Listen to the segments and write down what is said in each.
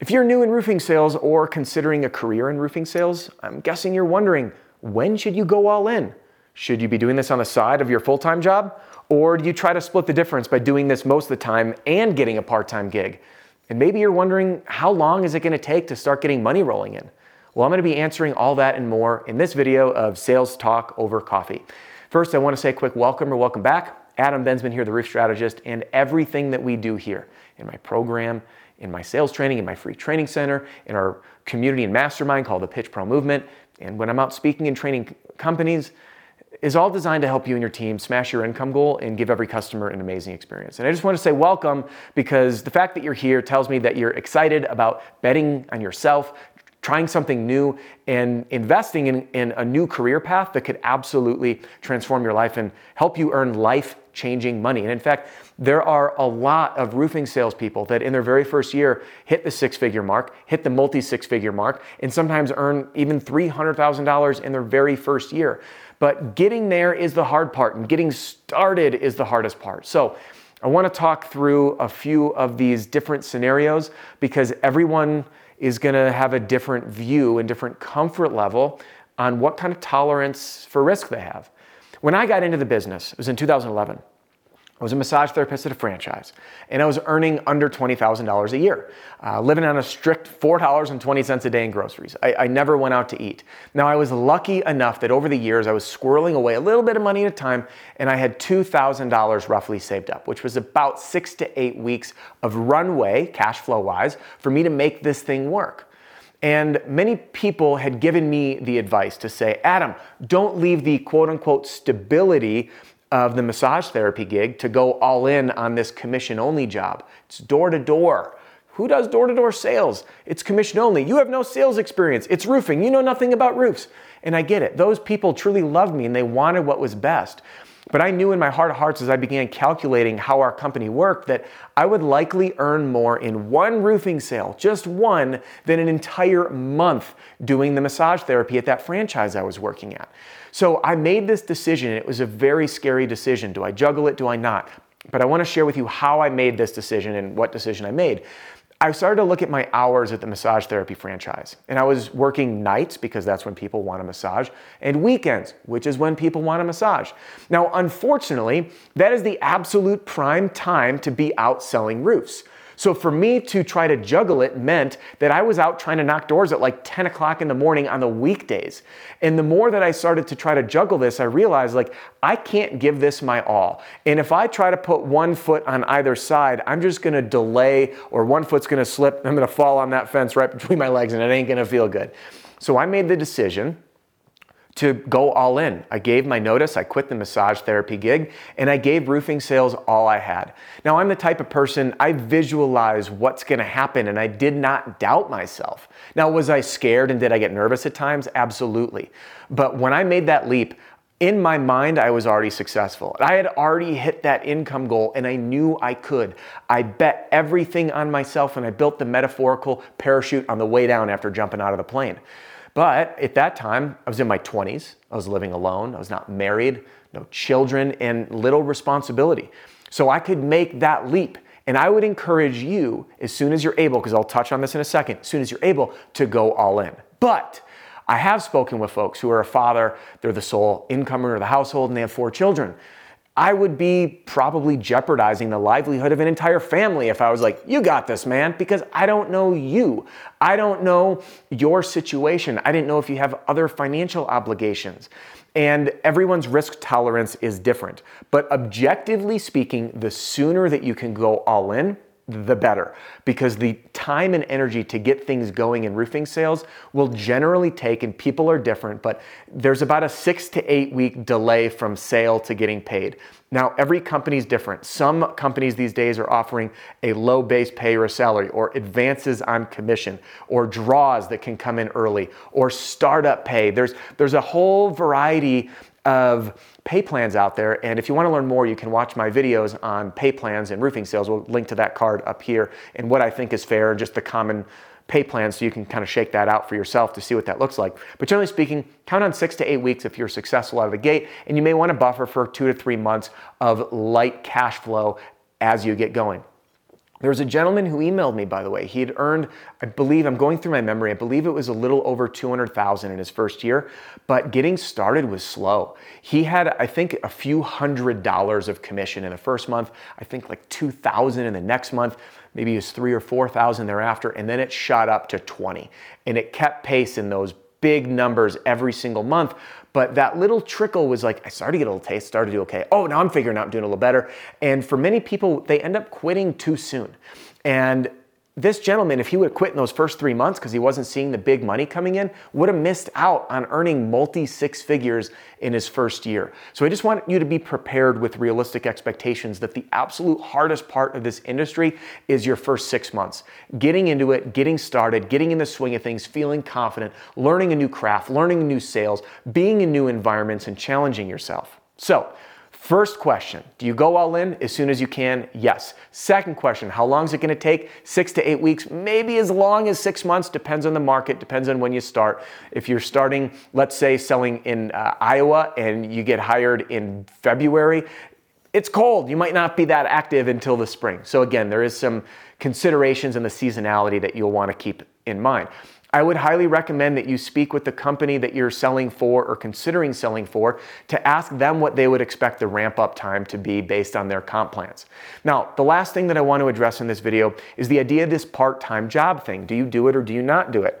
If you're new in roofing sales or considering a career in roofing sales, I'm guessing you're wondering when should you go all in? Should you be doing this on the side of your full time job? Or do you try to split the difference by doing this most of the time and getting a part time gig? And maybe you're wondering how long is it going to take to start getting money rolling in? Well, I'm going to be answering all that and more in this video of Sales Talk Over Coffee. First, I want to say a quick welcome or welcome back. Adam Bensman here, the roof strategist, and everything that we do here in my program, in my sales training, in my free training center, in our community and mastermind called the Pitch Pro Movement, and when I'm out speaking and training companies, is all designed to help you and your team smash your income goal and give every customer an amazing experience. And I just want to say welcome because the fact that you're here tells me that you're excited about betting on yourself, trying something new, and investing in, in a new career path that could absolutely transform your life and help you earn life changing money. And in fact, there are a lot of roofing salespeople that in their very first year hit the six figure mark, hit the multi six figure mark, and sometimes earn even $300,000 in their very first year. But getting there is the hard part, and getting started is the hardest part. So, I want to talk through a few of these different scenarios because everyone is going to have a different view and different comfort level on what kind of tolerance for risk they have. When I got into the business, it was in 2011. I was a massage therapist at a franchise, and I was earning under $20,000 a year, uh, living on a strict $4.20 a day in groceries. I, I, never went out to eat. Now, I was lucky enough that over the years I was squirreling away a little bit of money at a time, and I had $2,000 roughly saved up, which was about six to eight weeks of runway, cash flow wise, for me to make this thing work. And many people had given me the advice to say, Adam, don't leave the quote unquote stability of the massage therapy gig to go all in on this commission only job. It's door to door. Who does door to door sales? It's commission only. You have no sales experience. It's roofing. You know nothing about roofs. And I get it. Those people truly loved me and they wanted what was best. But I knew in my heart of hearts as I began calculating how our company worked that I would likely earn more in one roofing sale, just one, than an entire month doing the massage therapy at that franchise I was working at. So I made this decision. It was a very scary decision. Do I juggle it? Do I not? But I want to share with you how I made this decision and what decision I made. I started to look at my hours at the massage therapy franchise. And I was working nights because that's when people want a massage, and weekends, which is when people want a massage. Now, unfortunately, that is the absolute prime time to be out selling roofs. So for me to try to juggle it meant that I was out trying to knock doors at like 10 o'clock in the morning on the weekdays. And the more that I started to try to juggle this, I realized like I can't give this my all. And if I try to put one foot on either side, I'm just gonna delay or one foot's gonna slip. I'm gonna fall on that fence right between my legs and it ain't gonna feel good. So I made the decision to go all in. I gave my notice, I quit the massage therapy gig, and I gave roofing sales all I had. Now, I'm the type of person, I visualize what's gonna happen, and I did not doubt myself. Now, was I scared and did I get nervous at times? Absolutely. But when I made that leap, in my mind, I was already successful. I had already hit that income goal and I knew I could. I bet everything on myself and I built the metaphorical parachute on the way down after jumping out of the plane. But at that time, I was in my 20s. I was living alone. I was not married, no children, and little responsibility. So I could make that leap. And I would encourage you, as soon as you're able, because I'll touch on this in a second, as soon as you're able, to go all in. But I have spoken with folks who are a father, they're the sole incomer of the household, and they have four children. I would be probably jeopardizing the livelihood of an entire family if I was like, you got this, man, because I don't know you. I don't know your situation. I didn't know if you have other financial obligations. And everyone's risk tolerance is different. But objectively speaking, the sooner that you can go all in, the better because the time and energy to get things going in roofing sales will generally take, and people are different, but there's about a six to eight week delay from sale to getting paid. Now, every company is different. Some companies these days are offering a low base pay or a salary, or advances on commission, or draws that can come in early, or startup pay. There's, there's a whole variety of pay plans out there. And if you want to learn more, you can watch my videos on pay plans and roofing sales. We'll link to that card up here and what I think is fair and just the common pay plans so you can kind of shake that out for yourself to see what that looks like. But generally speaking, count on six to eight weeks if you're successful out of the gate, and you may want to buffer for two to three months of light cash flow as you get going. There was a gentleman who emailed me, by the way. He had earned, I believe, I'm going through my memory, I believe it was a little over 200,000 in his first year, but getting started was slow. He had, I think, a few hundred dollars of commission in the first month, I think like 2,000 in the next month, maybe it was three or 4,000 thereafter, and then it shot up to 20. And it kept pace in those big numbers every single month. But that little trickle was like, I started to get a little taste, started to do okay. Oh, now I'm figuring out I'm doing a little better. And for many people, they end up quitting too soon. And this gentleman, if he would have quit in those first three months because he wasn't seeing the big money coming in, would have missed out on earning multi six figures in his first year. So I just want you to be prepared with realistic expectations that the absolute hardest part of this industry is your first six months. Getting into it, getting started, getting in the swing of things, feeling confident, learning a new craft, learning new sales, being in new environments, and challenging yourself. So, First question, do you go all in as soon as you can? Yes. Second question, how long is it going to take? Six to eight weeks, maybe as long as six months, depends on the market, depends on when you start. If you're starting, let's say, selling in uh, Iowa and you get hired in February, it's cold. You might not be that active until the spring. So, again, there is some considerations in the seasonality that you'll want to keep in mind. I would highly recommend that you speak with the company that you're selling for or considering selling for to ask them what they would expect the ramp up time to be based on their comp plans. Now, the last thing that I want to address in this video is the idea of this part time job thing. Do you do it or do you not do it?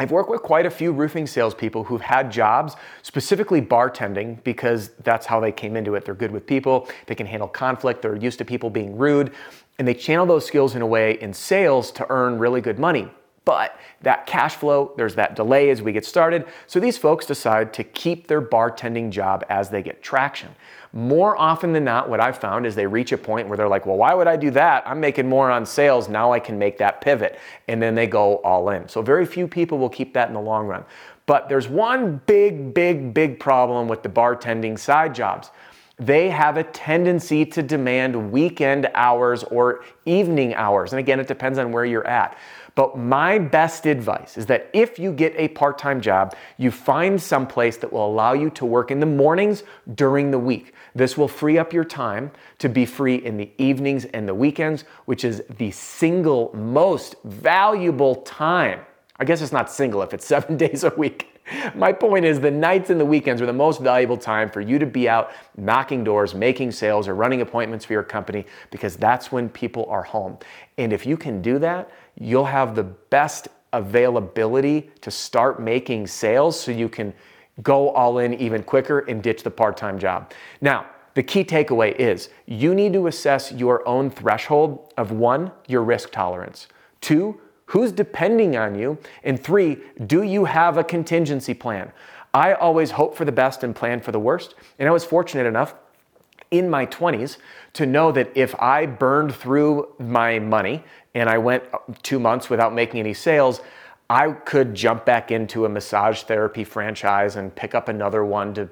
I've worked with quite a few roofing salespeople who've had jobs, specifically bartending, because that's how they came into it. They're good with people, they can handle conflict, they're used to people being rude, and they channel those skills in a way in sales to earn really good money. But that cash flow, there's that delay as we get started. So these folks decide to keep their bartending job as they get traction. More often than not, what I've found is they reach a point where they're like, well, why would I do that? I'm making more on sales. Now I can make that pivot. And then they go all in. So very few people will keep that in the long run. But there's one big, big, big problem with the bartending side jobs they have a tendency to demand weekend hours or evening hours. And again, it depends on where you're at. But my best advice is that if you get a part time job, you find some place that will allow you to work in the mornings during the week. This will free up your time to be free in the evenings and the weekends, which is the single most valuable time. I guess it's not single if it's seven days a week. My point is, the nights and the weekends are the most valuable time for you to be out knocking doors, making sales, or running appointments for your company because that's when people are home. And if you can do that, you'll have the best availability to start making sales so you can go all in even quicker and ditch the part time job. Now, the key takeaway is you need to assess your own threshold of one, your risk tolerance, two, who's depending on you, and three, do you have a contingency plan? I always hope for the best and plan for the worst, and I was fortunate enough in my 20s to know that if I burned through my money and I went uh, two months without making any sales, I could jump back into a massage therapy franchise and pick up another one to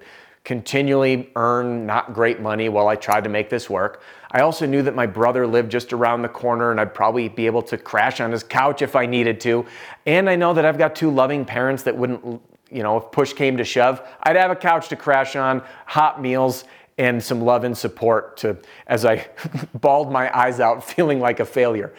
continually earn not great money while I tried to make this work. I also knew that my brother lived just around the corner and I'd probably be able to crash on his couch if I needed to. And I know that I've got two loving parents that wouldn't, you know, if push came to shove, I'd have a couch to crash on, hot meals, and some love and support to as I bawled my eyes out feeling like a failure.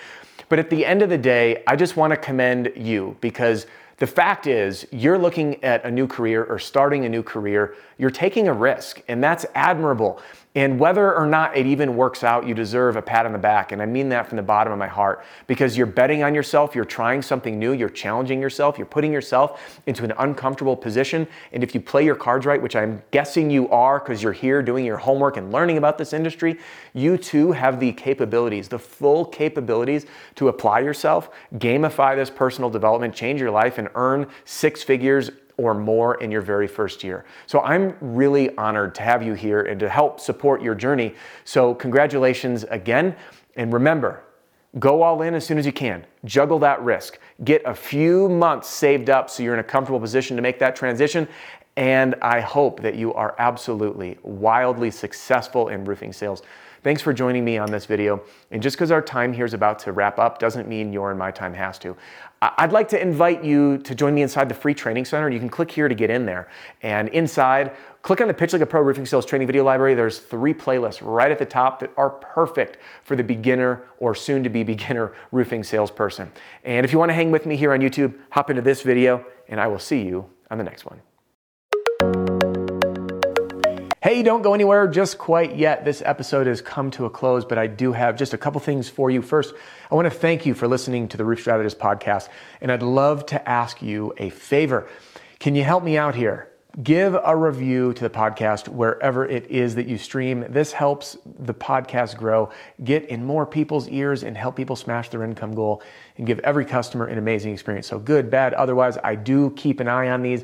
But at the end of the day, I just want to commend you because the fact is, you're looking at a new career or starting a new career, you're taking a risk, and that's admirable. And whether or not it even works out, you deserve a pat on the back. And I mean that from the bottom of my heart because you're betting on yourself, you're trying something new, you're challenging yourself, you're putting yourself into an uncomfortable position. And if you play your cards right, which I'm guessing you are because you're here doing your homework and learning about this industry, you too have the capabilities, the full capabilities to apply yourself, gamify this personal development, change your life, and earn six figures or more in your very first year. So I'm really honored to have you here and to help support your journey. So, congratulations again. And remember, go all in as soon as you can. Juggle that risk. Get a few months saved up so you're in a comfortable position to make that transition. And I hope that you are absolutely wildly successful in roofing sales. Thanks for joining me on this video. And just because our time here is about to wrap up doesn't mean your and my time has to. I'd like to invite you to join me inside the free training center. You can click here to get in there. And inside, click on the Pitch Like a Pro Roofing Sales Training Video Library. There's three playlists right at the top that are perfect for the beginner or soon to be beginner roofing salesperson. And if you want to hang with me here on YouTube, hop into this video, and I will see you on the next one. Hey, don't go anywhere just quite yet. This episode has come to a close, but I do have just a couple things for you. First, I want to thank you for listening to the Roof Strategist podcast, and I'd love to ask you a favor. Can you help me out here? Give a review to the podcast wherever it is that you stream. This helps the podcast grow, get in more people's ears, and help people smash their income goal and give every customer an amazing experience. So, good, bad, otherwise, I do keep an eye on these